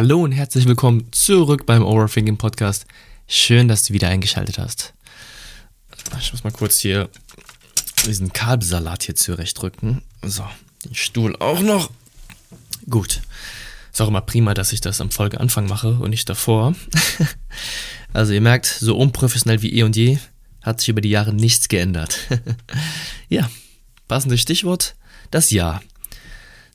Hallo und herzlich willkommen zurück beim Overthinking Podcast. Schön, dass du wieder eingeschaltet hast. Ich muss mal kurz hier diesen Kabelsalat hier zurechtrücken. So, den Stuhl auch noch. Gut. Ist auch immer prima, dass ich das am Folgeanfang mache und nicht davor. also ihr merkt, so unprofessionell wie eh und je hat sich über die Jahre nichts geändert. ja, passendes Stichwort, das Jahr.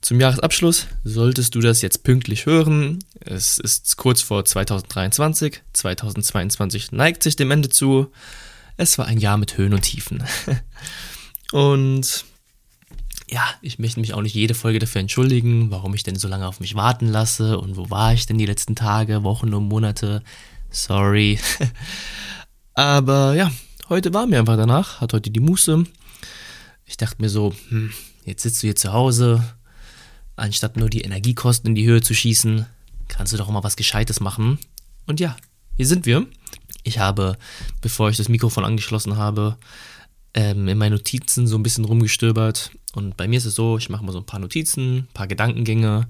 Zum Jahresabschluss solltest du das jetzt pünktlich hören. Es ist kurz vor 2023. 2022 neigt sich dem Ende zu. Es war ein Jahr mit Höhen und Tiefen. und ja, ich möchte mich auch nicht jede Folge dafür entschuldigen, warum ich denn so lange auf mich warten lasse und wo war ich denn die letzten Tage, Wochen und Monate. Sorry. Aber ja, heute war mir einfach danach, hat heute die Muße. Ich dachte mir so, hm, jetzt sitzt du hier zu Hause, Anstatt nur die Energiekosten in die Höhe zu schießen, kannst du doch mal was Gescheites machen. Und ja, hier sind wir. Ich habe, bevor ich das Mikrofon angeschlossen habe, ähm, in meinen Notizen so ein bisschen rumgestöbert. Und bei mir ist es so, ich mache mal so ein paar Notizen, ein paar Gedankengänge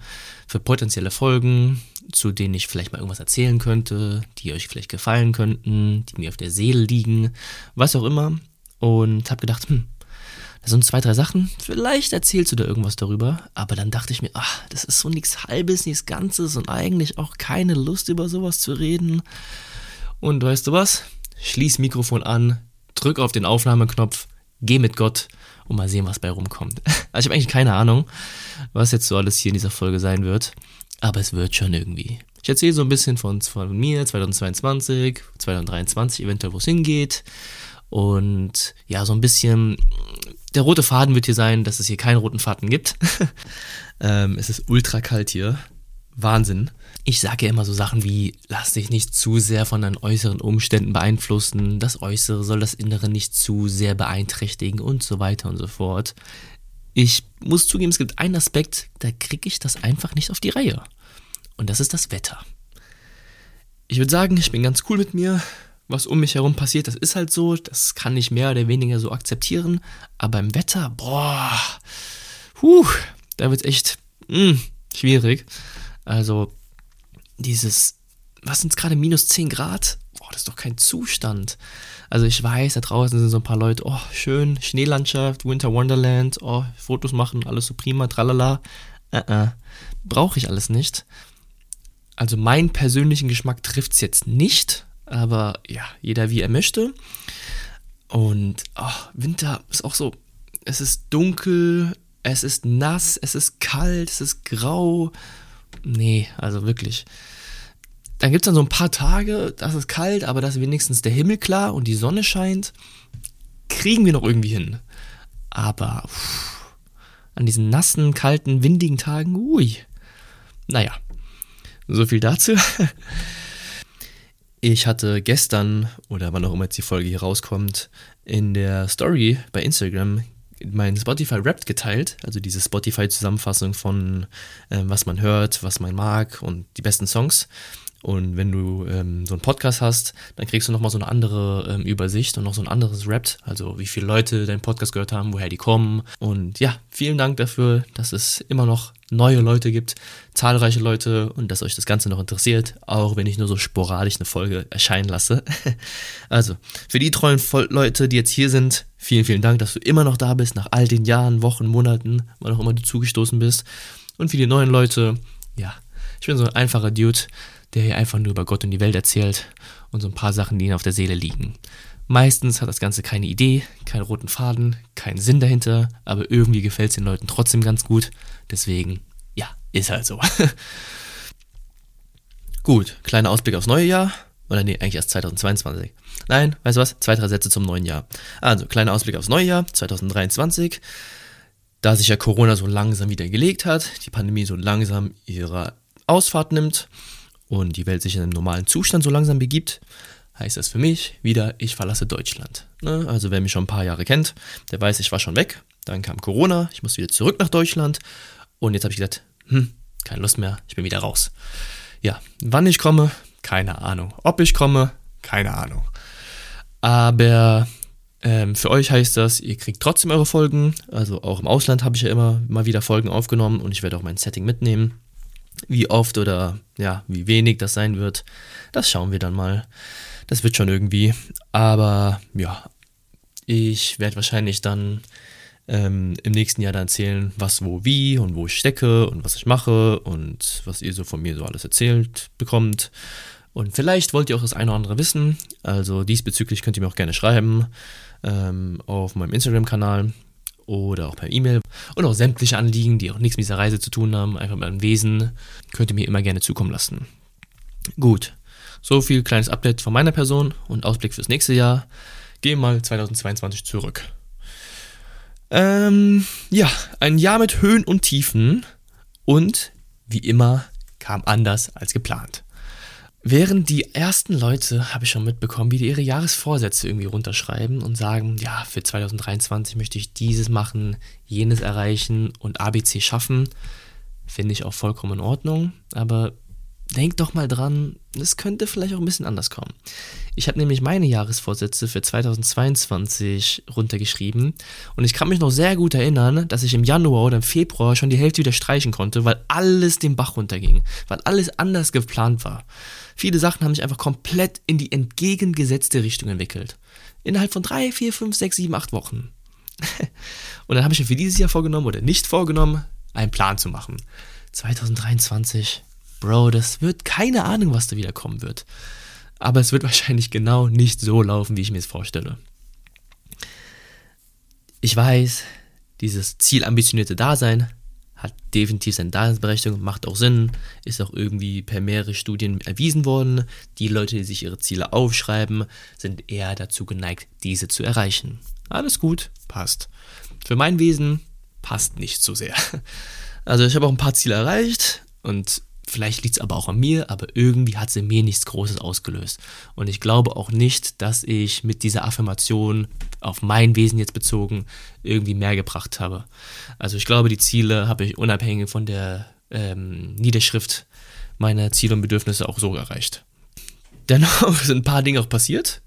für potenzielle Folgen, zu denen ich vielleicht mal irgendwas erzählen könnte, die euch vielleicht gefallen könnten, die mir auf der Seele liegen, was auch immer. Und habe gedacht, hm, das sind zwei, drei Sachen. Vielleicht erzählst du da irgendwas darüber. Aber dann dachte ich mir, ach, das ist so nichts Halbes, nichts Ganzes und eigentlich auch keine Lust über sowas zu reden. Und weißt du was? Schließ Mikrofon an, drück auf den Aufnahmeknopf, geh mit Gott und mal sehen, was bei rumkommt. Also ich habe eigentlich keine Ahnung, was jetzt so alles hier in dieser Folge sein wird. Aber es wird schon irgendwie. Ich erzähle so ein bisschen von, von mir, 2022, 2023, eventuell wo es hingeht. Und ja, so ein bisschen der rote Faden wird hier sein, dass es hier keinen roten Faden gibt. ähm, es ist ultra kalt hier. Wahnsinn. Ich sage ja immer so Sachen wie, lass dich nicht zu sehr von deinen äußeren Umständen beeinflussen, das Äußere soll das Innere nicht zu sehr beeinträchtigen und so weiter und so fort. Ich muss zugeben, es gibt einen Aspekt, da kriege ich das einfach nicht auf die Reihe. Und das ist das Wetter. Ich würde sagen, ich bin ganz cool mit mir was um mich herum passiert, das ist halt so, das kann ich mehr oder weniger so akzeptieren. Aber im Wetter, boah, huh, da wird es echt mh, hm, schwierig. Also dieses, was sind es gerade, minus 10 Grad? Boah, das ist doch kein Zustand. Also ich weiß, da draußen sind so ein paar Leute, oh, schön, Schneelandschaft, Winter Wonderland, oh, Fotos machen, alles so prima, tralala. Uh -uh. Brauche ich alles nicht. Also meinen persönlichen Geschmack trifft es jetzt nicht, aber ja, jeder wie er möchte. Und oh, Winter ist auch so, es ist dunkel, es ist nass, es ist kalt, es ist grau. Nee, also wirklich. Dann gibt es dann so ein paar Tage, das ist kalt, aber da ist wenigstens der Himmel klar und die Sonne scheint. Kriegen wir noch irgendwie hin. Aber pff, an diesen nassen, kalten, windigen Tagen, ui. Naja, so viel dazu. Ich hatte gestern oder wann auch immer jetzt die Folge hier rauskommt, in der Story bei Instagram mein Spotify Wrapped geteilt, also diese Spotify-Zusammenfassung von äh, was man hört, was man mag und die besten Songs. Und wenn du ähm, so einen Podcast hast, dann kriegst du nochmal so eine andere ähm, Übersicht und noch so ein anderes Rap, also wie viele Leute deinen Podcast gehört haben, woher die kommen. Und ja, vielen Dank dafür, dass es immer noch neue Leute gibt, zahlreiche Leute und dass euch das Ganze noch interessiert, auch wenn ich nur so sporadisch eine Folge erscheinen lasse. also, für die treuen Leute, die jetzt hier sind, vielen, vielen Dank, dass du immer noch da bist, nach all den Jahren, Wochen, Monaten, wann auch immer du zugestoßen bist. Und für die neuen Leute, ja, ich bin so ein einfacher Dude, der hier einfach nur über Gott und die Welt erzählt und so ein paar Sachen, die ihm auf der Seele liegen. Meistens hat das Ganze keine Idee, keinen roten Faden, keinen Sinn dahinter, aber irgendwie gefällt es den Leuten trotzdem ganz gut. Deswegen, ja, ist halt so. gut, kleiner Ausblick aufs neue Jahr. Oder nee, eigentlich erst 2022. Nein, weißt du was? Zwei, drei Sätze zum neuen Jahr. Also, kleiner Ausblick aufs neue Jahr, 2023. Da sich ja Corona so langsam wieder gelegt hat, die Pandemie so langsam ihre Ausfahrt nimmt und die Welt sich in einen normalen Zustand so langsam begibt, heißt das für mich wieder, ich verlasse Deutschland. Ne? Also wer mich schon ein paar Jahre kennt, der weiß, ich war schon weg. Dann kam Corona, ich muss wieder zurück nach Deutschland und jetzt habe ich gesagt, hm, keine Lust mehr, ich bin wieder raus. Ja, wann ich komme, keine Ahnung. Ob ich komme, keine Ahnung. Aber ähm, für euch heißt das, ihr kriegt trotzdem eure Folgen. Also auch im Ausland habe ich ja immer mal wieder Folgen aufgenommen und ich werde auch mein Setting mitnehmen. Wie oft oder ja, wie wenig das sein wird, das schauen wir dann mal. Das wird schon irgendwie. Aber ja, ich werde wahrscheinlich dann ähm, im nächsten Jahr dann erzählen, was, wo, wie und wo ich stecke und was ich mache und was ihr so von mir so alles erzählt bekommt. Und vielleicht wollt ihr auch das eine oder andere wissen. Also diesbezüglich könnt ihr mir auch gerne schreiben ähm, auf meinem Instagram-Kanal oder auch per E-Mail. Und auch sämtliche Anliegen, die auch nichts mit dieser Reise zu tun haben, einfach mit einem Wesen, könnt ihr mir immer gerne zukommen lassen. Gut, so viel kleines Update von meiner Person und Ausblick fürs nächste Jahr. Gehen mal 2022 zurück. Ähm, ja, ein Jahr mit Höhen und Tiefen und wie immer kam anders als geplant. Während die ersten Leute, habe ich schon mitbekommen, wie die ihre Jahresvorsätze irgendwie runterschreiben und sagen, ja, für 2023 möchte ich dieses machen, jenes erreichen und ABC schaffen, finde ich auch vollkommen in Ordnung. Aber denkt doch mal dran, es könnte vielleicht auch ein bisschen anders kommen. Ich habe nämlich meine Jahresvorsätze für 2022 runtergeschrieben und ich kann mich noch sehr gut erinnern, dass ich im Januar oder im Februar schon die Hälfte wieder streichen konnte, weil alles den Bach runterging, weil alles anders geplant war. Viele Sachen haben sich einfach komplett in die entgegengesetzte Richtung entwickelt. Innerhalb von drei, vier, fünf, sechs, sieben, acht Wochen. und dann habe ich mir für dieses Jahr vorgenommen oder nicht vorgenommen, einen Plan zu machen. 2023 Bro, das wird keine Ahnung, was da wieder kommen wird. Aber es wird wahrscheinlich genau nicht so laufen, wie ich mir es vorstelle. Ich weiß, dieses zielambitionierte Dasein hat definitiv seine Daseinsberechtigung, macht auch Sinn, ist auch irgendwie per mehrere Studien erwiesen worden. Die Leute, die sich ihre Ziele aufschreiben, sind eher dazu geneigt, diese zu erreichen. Alles gut, passt. Für mein Wesen passt nicht so sehr. Also ich habe auch ein paar Ziele erreicht und Vielleicht liegt es aber auch an mir, aber irgendwie hat sie mir nichts Großes ausgelöst. Und ich glaube auch nicht, dass ich mit dieser Affirmation auf mein Wesen jetzt bezogen irgendwie mehr gebracht habe. Also ich glaube, die Ziele habe ich unabhängig von der ähm, Niederschrift meiner Ziele und Bedürfnisse auch so erreicht. Dennoch sind ein paar Dinge auch passiert,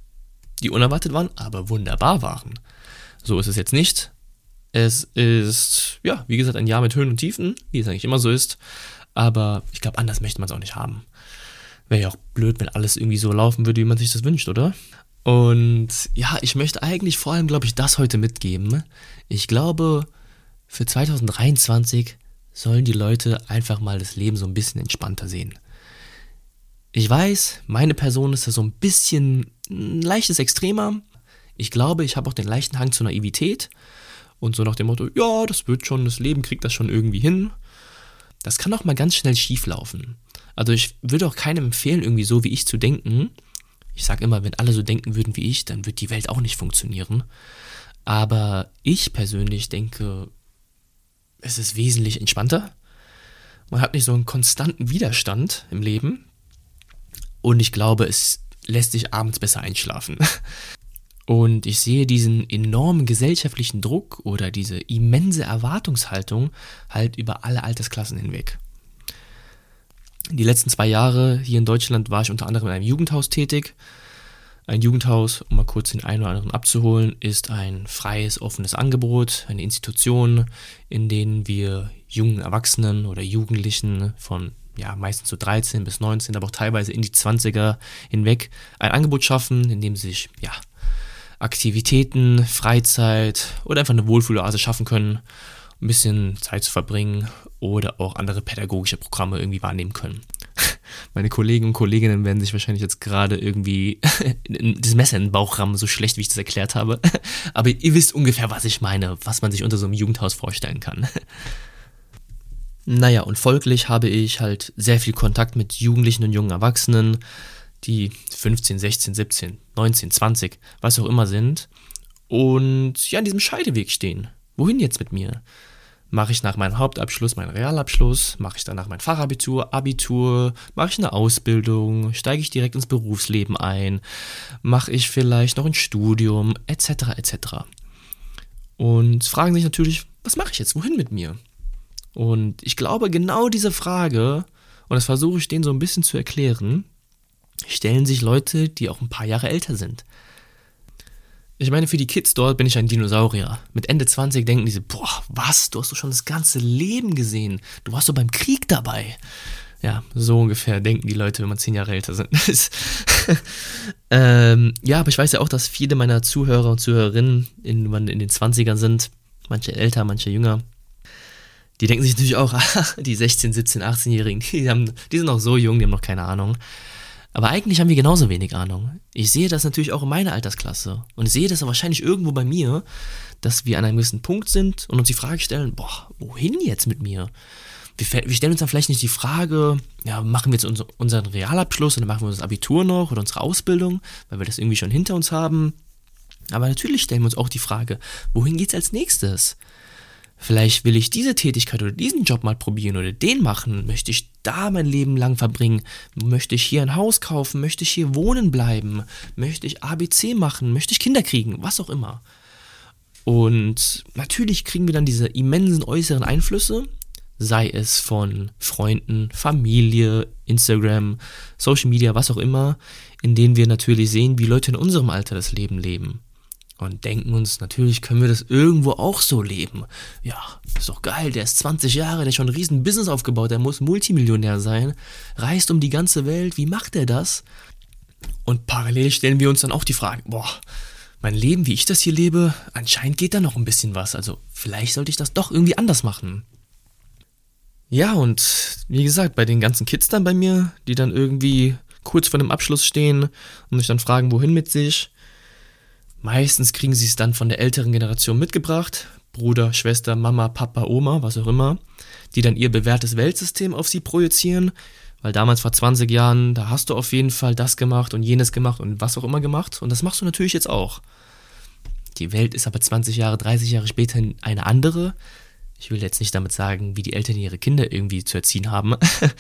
die unerwartet waren, aber wunderbar waren. So ist es jetzt nicht. Es ist, ja, wie gesagt, ein Jahr mit Höhen und Tiefen, wie es eigentlich immer so ist. Aber ich glaube, anders möchte man es auch nicht haben. Wäre ja auch blöd, wenn alles irgendwie so laufen würde, wie man sich das wünscht, oder? Und ja, ich möchte eigentlich vor allem, glaube ich, das heute mitgeben. Ich glaube, für 2023 sollen die Leute einfach mal das Leben so ein bisschen entspannter sehen. Ich weiß, meine Person ist da so ein bisschen ein leichtes Extremer. Ich glaube, ich habe auch den leichten Hang zur Naivität und so nach dem Motto, ja, das wird schon, das Leben kriegt das schon irgendwie hin das kann auch mal ganz schnell schief laufen. Also ich würde auch keinem empfehlen, irgendwie so wie ich zu denken. Ich sage immer, wenn alle so denken würden wie ich, dann wird die Welt auch nicht funktionieren. Aber ich persönlich denke, es ist wesentlich entspannter. Man hat nicht so einen konstanten Widerstand im Leben. Und ich glaube, es lässt sich abends besser einschlafen. Und ich sehe diesen enormen gesellschaftlichen Druck oder diese immense Erwartungshaltung halt über alle Altersklassen hinweg. Die letzten zwei Jahre hier in Deutschland war ich unter anderem in einem Jugendhaus tätig. Ein Jugendhaus, um mal kurz den einen oder anderen abzuholen, ist ein freies, offenes Angebot, eine Institution, in denen wir jungen Erwachsenen oder Jugendlichen von ja, meistens so 13 bis 19, aber auch teilweise in die 20er hinweg ein Angebot schaffen, in dem sie sich ja, Aktivitäten, Freizeit oder einfach eine Wohlfühloase schaffen können, ein bisschen Zeit zu verbringen oder auch andere pädagogische Programme irgendwie wahrnehmen können. Meine Kollegen und Kolleginnen werden sich wahrscheinlich jetzt gerade irgendwie das Messer in den Bauch rammen, so schlecht wie ich das erklärt habe. Aber ihr wisst ungefähr, was ich meine, was man sich unter so einem Jugendhaus vorstellen kann. Naja, und folglich habe ich halt sehr viel Kontakt mit Jugendlichen und jungen Erwachsenen, die 15, 16, 17, 19, 20, was auch immer sind und ja, an diesem Scheideweg stehen. Wohin jetzt mit mir? Mache ich nach meinem Hauptabschluss meinen Realabschluss? Mache ich danach mein Fachabitur, Abitur? Mache ich eine Ausbildung? Steige ich direkt ins Berufsleben ein? Mache ich vielleicht noch ein Studium? Etc. etc. Und fragen sich natürlich, was mache ich jetzt? Wohin mit mir? Und ich glaube, genau diese Frage, und das versuche ich denen so ein bisschen zu erklären, stellen sich Leute, die auch ein paar Jahre älter sind. Ich meine, für die Kids dort bin ich ein Dinosaurier. Mit Ende 20 denken die so, boah, was, du hast doch schon das ganze Leben gesehen. Du warst doch beim Krieg dabei. Ja, so ungefähr denken die Leute, wenn man zehn Jahre älter sind. ähm, ja, aber ich weiß ja auch, dass viele meiner Zuhörer und Zuhörerinnen in, in den 20ern sind. Manche älter, manche jünger. Die denken sich natürlich auch, die 16, 17, 18-Jährigen, die, die sind noch so jung, die haben noch keine Ahnung. Aber eigentlich haben wir genauso wenig Ahnung. Ich sehe das natürlich auch in meiner Altersklasse. Und ich sehe das wahrscheinlich irgendwo bei mir, dass wir an einem gewissen Punkt sind und uns die Frage stellen, boah, wohin jetzt mit mir? Wir, wir stellen uns dann vielleicht nicht die Frage, ja, machen wir jetzt unser, unseren Realabschluss oder machen wir das Abitur noch oder unsere Ausbildung, weil wir das irgendwie schon hinter uns haben. Aber natürlich stellen wir uns auch die Frage, wohin geht's als nächstes? Vielleicht will ich diese Tätigkeit oder diesen Job mal probieren oder den machen. Möchte ich da mein Leben lang verbringen? Möchte ich hier ein Haus kaufen? Möchte ich hier wohnen bleiben? Möchte ich ABC machen? Möchte ich Kinder kriegen? Was auch immer. Und natürlich kriegen wir dann diese immensen äußeren Einflüsse, sei es von Freunden, Familie, Instagram, Social Media, was auch immer, in denen wir natürlich sehen, wie Leute in unserem Alter das Leben leben und denken uns, natürlich können wir das irgendwo auch so leben. Ja, ist doch geil, der ist 20 Jahre, der hat schon ein riesen Business aufgebaut, der muss Multimillionär sein, reist um die ganze Welt, wie macht er das? Und parallel stellen wir uns dann auch die Frage, boah, mein Leben, wie ich das hier lebe, anscheinend geht da noch ein bisschen was, also vielleicht sollte ich das doch irgendwie anders machen. Ja, und wie gesagt, bei den ganzen Kids dann bei mir, die dann irgendwie kurz vor dem Abschluss stehen und sich dann fragen, wohin mit sich, Meistens kriegen sie es dann von der älteren Generation mitgebracht, Bruder, Schwester, Mama, Papa, Oma, was auch immer, die dann ihr bewährtes Weltsystem auf sie projizieren, weil damals vor 20 Jahren, da hast du auf jeden Fall das gemacht und jenes gemacht und was auch immer gemacht und das machst du natürlich jetzt auch. Die Welt ist aber 20 Jahre, 30 Jahre später eine andere. Ich will jetzt nicht damit sagen, wie die Eltern ihre Kinder irgendwie zu erziehen haben.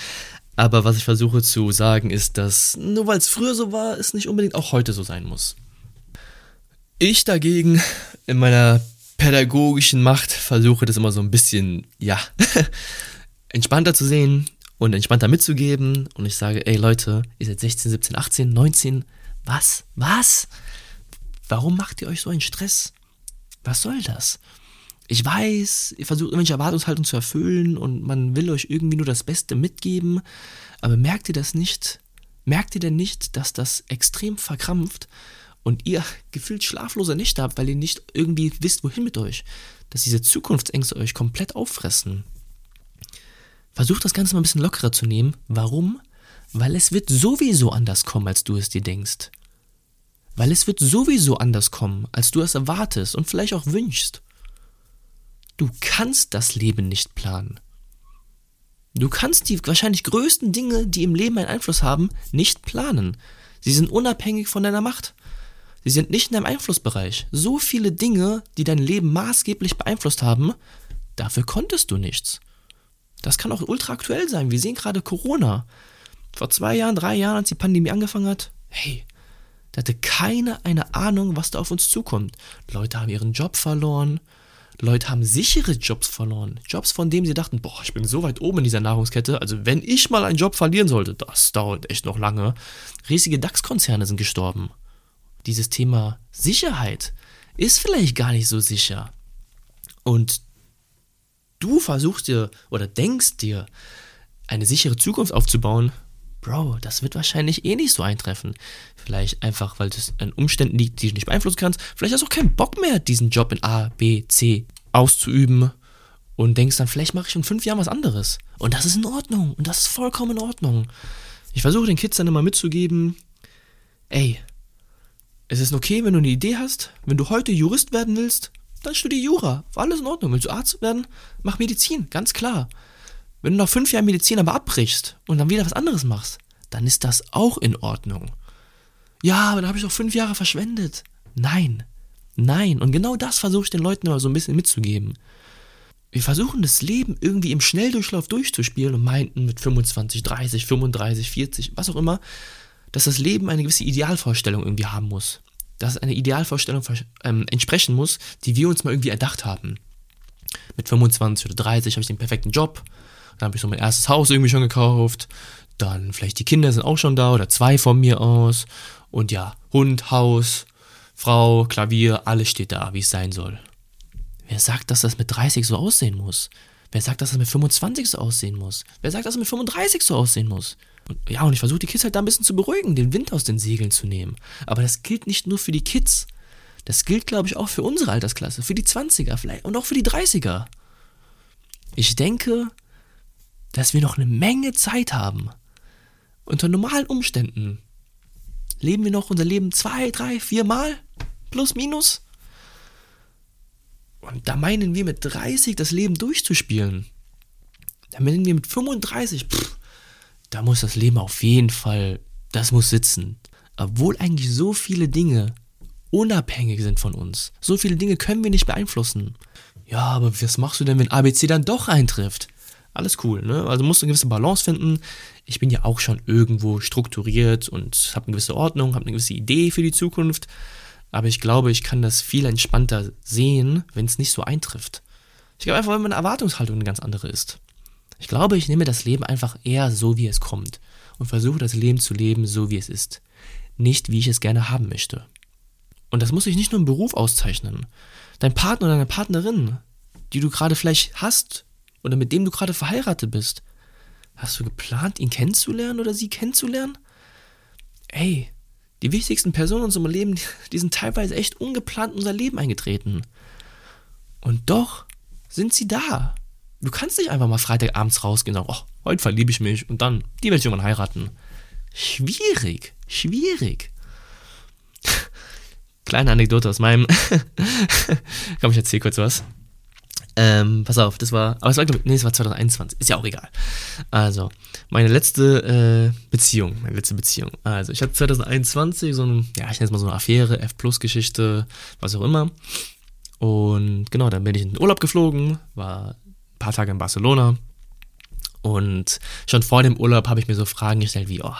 aber was ich versuche zu sagen, ist, dass nur weil es früher so war, es nicht unbedingt auch heute so sein muss. Ich dagegen in meiner pädagogischen Macht versuche das immer so ein bisschen, ja, entspannter zu sehen und entspannter mitzugeben. Und ich sage, ey Leute, ihr seid 16, 17, 18, 19. Was? Was? Warum macht ihr euch so einen Stress? Was soll das? Ich weiß, ihr versucht irgendwelche Erwartungshaltung zu erfüllen und man will euch irgendwie nur das Beste mitgeben, aber merkt ihr das nicht? Merkt ihr denn nicht, dass das extrem verkrampft und ihr gefühlt schlaflose Nächte habt, weil ihr nicht irgendwie wisst, wohin mit euch, dass diese Zukunftsängste euch komplett auffressen. Versucht das Ganze mal ein bisschen lockerer zu nehmen. Warum? Weil es wird sowieso anders kommen, als du es dir denkst. Weil es wird sowieso anders kommen, als du es erwartest und vielleicht auch wünschst. Du kannst das Leben nicht planen. Du kannst die wahrscheinlich größten Dinge, die im Leben einen Einfluss haben, nicht planen. Sie sind unabhängig von deiner Macht. Sie sind nicht in deinem Einflussbereich. So viele Dinge, die dein Leben maßgeblich beeinflusst haben, dafür konntest du nichts. Das kann auch ultra aktuell sein. Wir sehen gerade Corona. Vor zwei Jahren, drei Jahren, als die Pandemie angefangen hat, hey, da hatte keiner eine Ahnung, was da auf uns zukommt. Leute haben ihren Job verloren. Leute haben sichere Jobs verloren. Jobs, von denen sie dachten, boah, ich bin so weit oben in dieser Nahrungskette. Also wenn ich mal einen Job verlieren sollte, das dauert echt noch lange. Riesige DAX-Konzerne sind gestorben dieses Thema Sicherheit ist vielleicht gar nicht so sicher. Und du versuchst dir oder denkst dir, eine sichere Zukunft aufzubauen, Bro, das wird wahrscheinlich eh nicht so eintreffen. Vielleicht einfach, weil das an Umständen liegt, die du nicht beeinflussen kannst. Vielleicht hast du auch keinen Bock mehr, diesen Job in A, B, C auszuüben und denkst dann, vielleicht mache ich in fünf Jahren was anderes. Und das ist in Ordnung. Und das ist vollkommen in Ordnung. Ich versuche den Kids dann immer mitzugeben, ey, es ist okay, wenn du eine Idee hast. Wenn du heute Jurist werden willst, dann studier Jura. Alles in Ordnung. Willst du Arzt werden? Mach Medizin, ganz klar. Wenn du nach fünf Jahren Medizin aber abbrichst und dann wieder was anderes machst, dann ist das auch in Ordnung. Ja, aber dann habe ich doch fünf Jahre verschwendet. Nein, nein. Und genau das versuche ich den Leuten immer so ein bisschen mitzugeben. Wir versuchen das Leben irgendwie im Schnelldurchlauf durchzuspielen und meinten mit 25, 30, 35, 40, was auch immer, dass das Leben eine gewisse Idealvorstellung irgendwie haben muss. Dass es eine Idealvorstellung ähm, entsprechen muss, die wir uns mal irgendwie erdacht haben. Mit 25 oder 30 habe ich den perfekten Job, dann habe ich so mein erstes Haus irgendwie schon gekauft, dann vielleicht die Kinder sind auch schon da oder zwei von mir aus und ja, Hund, Haus, Frau, Klavier, alles steht da, wie es sein soll. Wer sagt, dass das mit 30 so aussehen muss? Wer sagt, dass das mit 25 so aussehen muss? Wer sagt, dass das mit 35 so aussehen muss? Und, ja, und ich versuche die Kids halt da ein bisschen zu beruhigen, den Wind aus den Segeln zu nehmen. Aber das gilt nicht nur für die Kids. Das gilt, glaube ich, auch für unsere Altersklasse, für die 20er vielleicht und auch für die 30er. Ich denke, dass wir noch eine Menge Zeit haben. Unter normalen Umständen leben wir noch unser Leben zwei, drei, vier Mal, plus, minus. Und da meinen wir mit 30 das Leben durchzuspielen. Da meinen wir mit 35, pff, da muss das Leben auf jeden Fall, das muss sitzen. Obwohl eigentlich so viele Dinge unabhängig sind von uns. So viele Dinge können wir nicht beeinflussen. Ja, aber was machst du denn, wenn ABC dann doch eintrifft? Alles cool, ne? Also musst du eine gewisse Balance finden. Ich bin ja auch schon irgendwo strukturiert und habe eine gewisse Ordnung, habe eine gewisse Idee für die Zukunft. Aber ich glaube, ich kann das viel entspannter sehen, wenn es nicht so eintrifft. Ich glaube einfach, weil meine Erwartungshaltung eine ganz andere ist. Ich glaube, ich nehme das Leben einfach eher so, wie es kommt und versuche das Leben zu leben, so wie es ist. Nicht, wie ich es gerne haben möchte. Und das muss sich nicht nur im Beruf auszeichnen. Dein Partner oder deine Partnerin, die du gerade vielleicht hast oder mit dem du gerade verheiratet bist, hast du geplant, ihn kennenzulernen oder sie kennenzulernen? Ey, die wichtigsten Personen in unserem Leben, die sind teilweise echt ungeplant in unser Leben eingetreten. Und doch sind sie da. Du kannst nicht einfach mal Freitagabends rausgehen und sagen, oh, heute verliebe ich mich und dann, die werde ich irgendwann heiraten. Schwierig, schwierig. Kleine Anekdote aus meinem. Komm, ich erzähle kurz was. Ähm, pass auf, das war, aber es war, nee, es war 2021, ist ja auch egal. Also, meine letzte äh, Beziehung, meine letzte Beziehung. Also, ich hatte 2021 so ein, ja, ich nenne es mal so eine Affäre, F-Plus-Geschichte, was auch immer. Und genau, dann bin ich in den Urlaub geflogen, war ein paar Tage in Barcelona. Und schon vor dem Urlaub habe ich mir so Fragen gestellt wie, oh,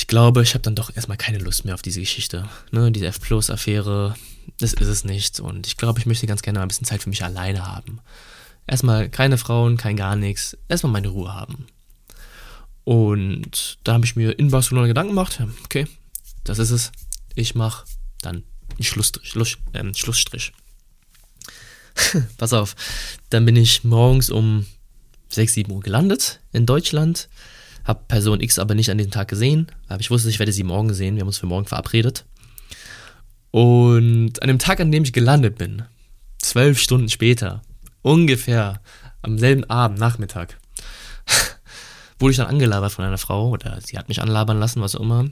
ich glaube, ich habe dann doch erstmal keine Lust mehr auf diese Geschichte. Ne, diese F-Plus-Affäre, das ist es nicht. Und ich glaube, ich möchte ganz gerne mal ein bisschen Zeit für mich alleine haben. Erstmal keine Frauen, kein gar nichts. Erstmal meine Ruhe haben. Und da habe ich mir in Barcelona Gedanken gemacht. Okay, das ist es. Ich mache dann einen Schlussstrich. Schluss, ähm, Schlussstrich. Pass auf. Dann bin ich morgens um 6, 7 Uhr gelandet in Deutschland habe Person X aber nicht an dem Tag gesehen, aber ich wusste, ich werde sie morgen sehen. Wir haben uns für morgen verabredet. Und an dem Tag, an dem ich gelandet bin, zwölf Stunden später, ungefähr am selben Abend, Nachmittag, wurde ich dann angelabert von einer Frau oder sie hat mich anlabern lassen, was auch immer.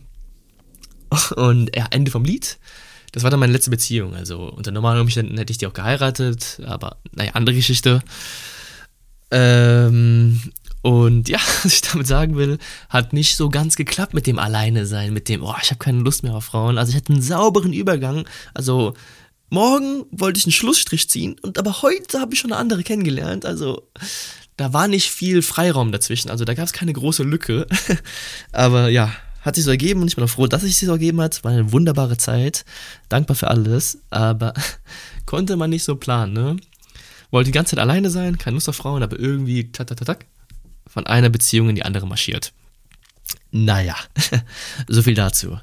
Und ja, Ende vom Lied. Das war dann meine letzte Beziehung. Also unter normalen Umständen hätte ich die auch geheiratet, aber naja, andere Geschichte. Ähm, und ja, was ich damit sagen will, hat nicht so ganz geklappt mit dem Alleine sein, mit dem, oh, ich habe keine Lust mehr auf Frauen. Also ich hatte einen sauberen Übergang. Also morgen wollte ich einen Schlussstrich ziehen und aber heute habe ich schon eine andere kennengelernt. Also da war nicht viel Freiraum dazwischen. Also da gab es keine große Lücke. aber ja, hat sich so ergeben und ich bin auch froh, dass es sich so ergeben hat. War eine wunderbare Zeit. Dankbar für alles. Aber konnte man nicht so planen, ne? Wollte die ganze Zeit alleine sein, keine Lust auf Frauen, aber irgendwie tak, tak, tak, tak von einer Beziehung in die andere marschiert. Naja, so viel dazu.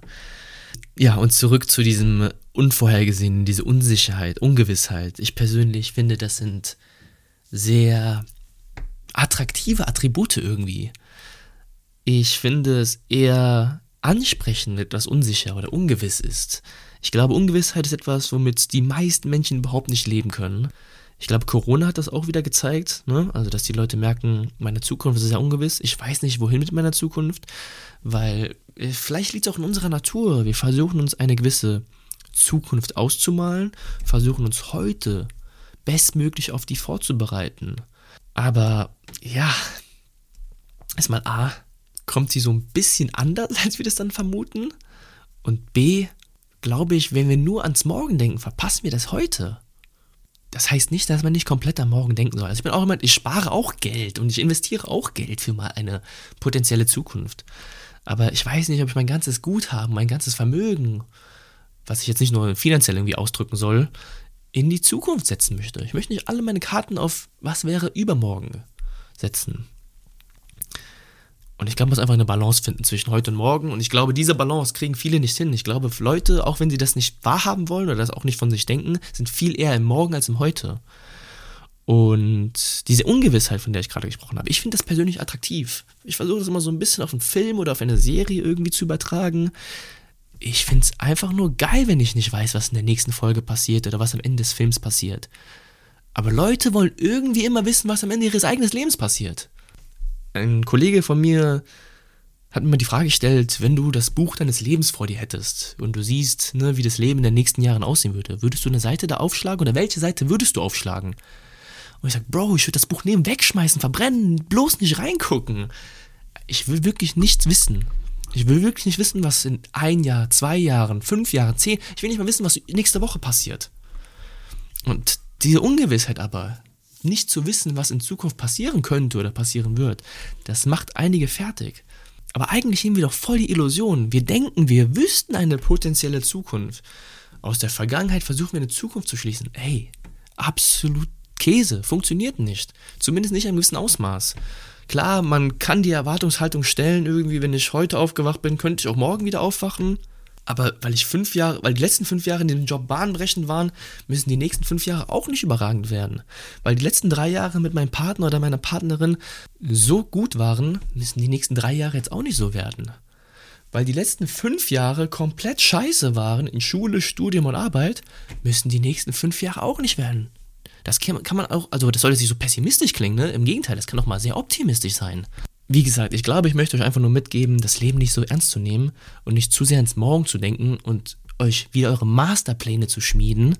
Ja, und zurück zu diesem Unvorhergesehenen, diese Unsicherheit, Ungewissheit. Ich persönlich finde, das sind sehr attraktive Attribute irgendwie. Ich finde es eher ansprechend, etwas unsicher oder ungewiss ist. Ich glaube, Ungewissheit ist etwas, womit die meisten Menschen überhaupt nicht leben können. Ich glaube, Corona hat das auch wieder gezeigt, ne? also dass die Leute merken, meine Zukunft ist ja ungewiss. Ich weiß nicht, wohin mit meiner Zukunft, weil äh, vielleicht liegt es auch in unserer Natur. Wir versuchen uns eine gewisse Zukunft auszumalen, versuchen uns heute bestmöglich auf die vorzubereiten. Aber ja, erstmal A, kommt sie so ein bisschen anders, als wir das dann vermuten. Und B, glaube ich, wenn wir nur ans Morgen denken, verpassen wir das heute das heißt nicht, dass man nicht komplett am Morgen denken soll. Also ich bin auch immer, ich spare auch Geld und ich investiere auch Geld für mal eine potenzielle Zukunft. Aber ich weiß nicht, ob ich mein ganzes Guthaben, mein ganzes Vermögen, was ich jetzt nicht nur finanziell irgendwie ausdrücken soll, in die Zukunft setzen möchte. Ich möchte nicht alle meine Karten auf was wäre übermorgen setzen. Und ich glaube, man muss einfach eine Balance finden zwischen heute und morgen. Und ich glaube, diese Balance kriegen viele nicht hin. Ich glaube, Leute, auch wenn sie das nicht wahrhaben wollen oder das auch nicht von sich denken, sind viel eher im Morgen als im Heute. Und diese Ungewissheit, von der ich gerade gesprochen habe, ich finde das persönlich attraktiv. Ich versuche das immer so ein bisschen auf einen Film oder auf eine Serie irgendwie zu übertragen. Ich finde es einfach nur geil, wenn ich nicht weiß, was in der nächsten Folge passiert oder was am Ende des Films passiert. Aber Leute wollen irgendwie immer wissen, was am Ende ihres eigenen Lebens passiert ein Kollege von mir hat mir die Frage gestellt, wenn du das Buch deines Lebens vor dir hättest und du siehst, ne, wie das Leben in den nächsten Jahren aussehen würde, würdest du eine Seite da aufschlagen oder welche Seite würdest du aufschlagen? Und ich sag, Bro, ich würde das Buch nehmen, wegschmeißen, verbrennen, bloß nicht reingucken. Ich will wirklich nichts wissen. Ich will wirklich nicht wissen, was in ein Jahr, zwei Jahren, fünf Jahren, zehn, ich will nicht mal wissen, was nächste Woche passiert. Und diese Ungewissheit aber, nicht zu wissen, was in Zukunft passieren könnte oder passieren wird, das macht einige fertig. Aber eigentlich haben wir doch voll die Illusion. Wir denken, wir wüssten eine potenzielle Zukunft. Aus der Vergangenheit versuchen wir eine Zukunft zu schließen. Ey, absolut Käse, funktioniert nicht. Zumindest nicht in einem gewissen Ausmaß. Klar, man kann die Erwartungshaltung stellen, irgendwie, wenn ich heute aufgewacht bin, könnte ich auch morgen wieder aufwachen. Aber weil ich fünf Jahre, weil die letzten fünf Jahre in dem Job bahnbrechend waren, müssen die nächsten fünf Jahre auch nicht überragend werden. Weil die letzten drei Jahre mit meinem Partner oder meiner Partnerin so gut waren, müssen die nächsten drei Jahre jetzt auch nicht so werden. Weil die letzten fünf Jahre komplett scheiße waren in Schule, Studium und Arbeit, müssen die nächsten fünf Jahre auch nicht werden. Das kann, man auch, also das soll jetzt nicht so pessimistisch klingen, ne? Im Gegenteil, das kann auch mal sehr optimistisch sein. Wie gesagt, ich glaube, ich möchte euch einfach nur mitgeben, das Leben nicht so ernst zu nehmen und nicht zu sehr ins Morgen zu denken und euch wieder eure Masterpläne zu schmieden,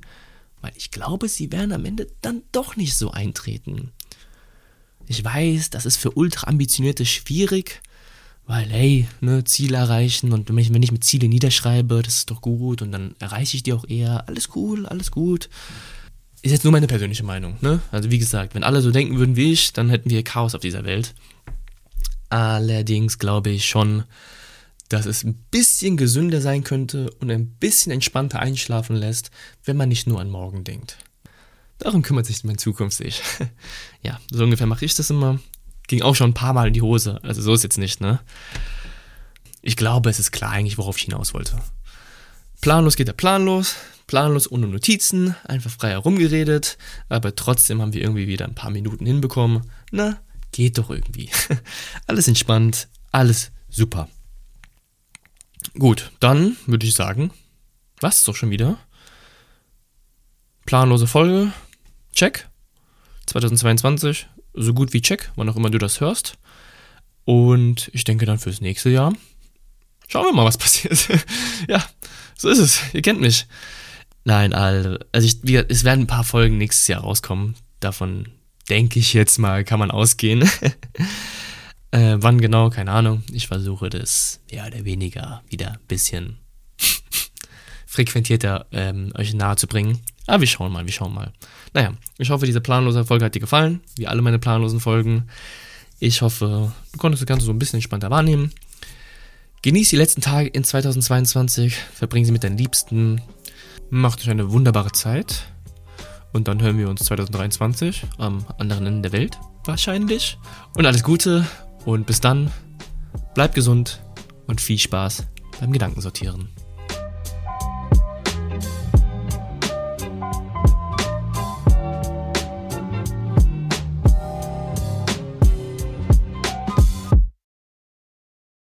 weil ich glaube, sie werden am Ende dann doch nicht so eintreten. Ich weiß, das ist für ultra ambitionierte schwierig, weil, hey, ne, Ziele erreichen und wenn ich, wenn ich mit Ziele niederschreibe, das ist doch gut und dann erreiche ich die auch eher. Alles cool, alles gut. Ist jetzt nur meine persönliche Meinung, ne? Also wie gesagt, wenn alle so denken würden wie ich, dann hätten wir Chaos auf dieser Welt. Allerdings glaube ich schon, dass es ein bisschen gesünder sein könnte und ein bisschen entspannter einschlafen lässt, wenn man nicht nur an morgen denkt. Darum kümmert sich mein Zukunft sich. ja, so ungefähr mache ich das immer. Ging auch schon ein paar Mal in die Hose, also so ist jetzt nicht, ne? Ich glaube, es ist klar eigentlich, worauf ich hinaus wollte. Planlos geht er planlos, planlos ohne Notizen, einfach frei herumgeredet, aber trotzdem haben wir irgendwie wieder ein paar Minuten hinbekommen. Na, Geht doch irgendwie. alles entspannt, alles super. Gut, dann würde ich sagen, was ist doch schon wieder? Planlose Folge, check. 2022, so gut wie check, wann auch immer du das hörst. Und ich denke dann fürs nächste Jahr. Schauen wir mal, was passiert. ja, so ist es. Ihr kennt mich. Nein, also ich, es werden ein paar Folgen nächstes Jahr rauskommen. Davon denke ich jetzt mal, kann man ausgehen. äh, wann genau, keine Ahnung. Ich versuche das mehr oder weniger wieder ein bisschen frequentierter ähm, euch nahe zu bringen. Aber wir schauen mal, wir schauen mal. Naja, ich hoffe, diese planlose Folge hat dir gefallen, wie alle meine planlosen Folgen. Ich hoffe, du konntest das Ganze so ein bisschen entspannter wahrnehmen. Genieß die letzten Tage in 2022, verbring sie mit deinen Liebsten, macht euch eine wunderbare Zeit. Und dann hören wir uns 2023 am anderen Ende der Welt wahrscheinlich. Und alles Gute und bis dann. Bleibt gesund und viel Spaß beim Gedankensortieren.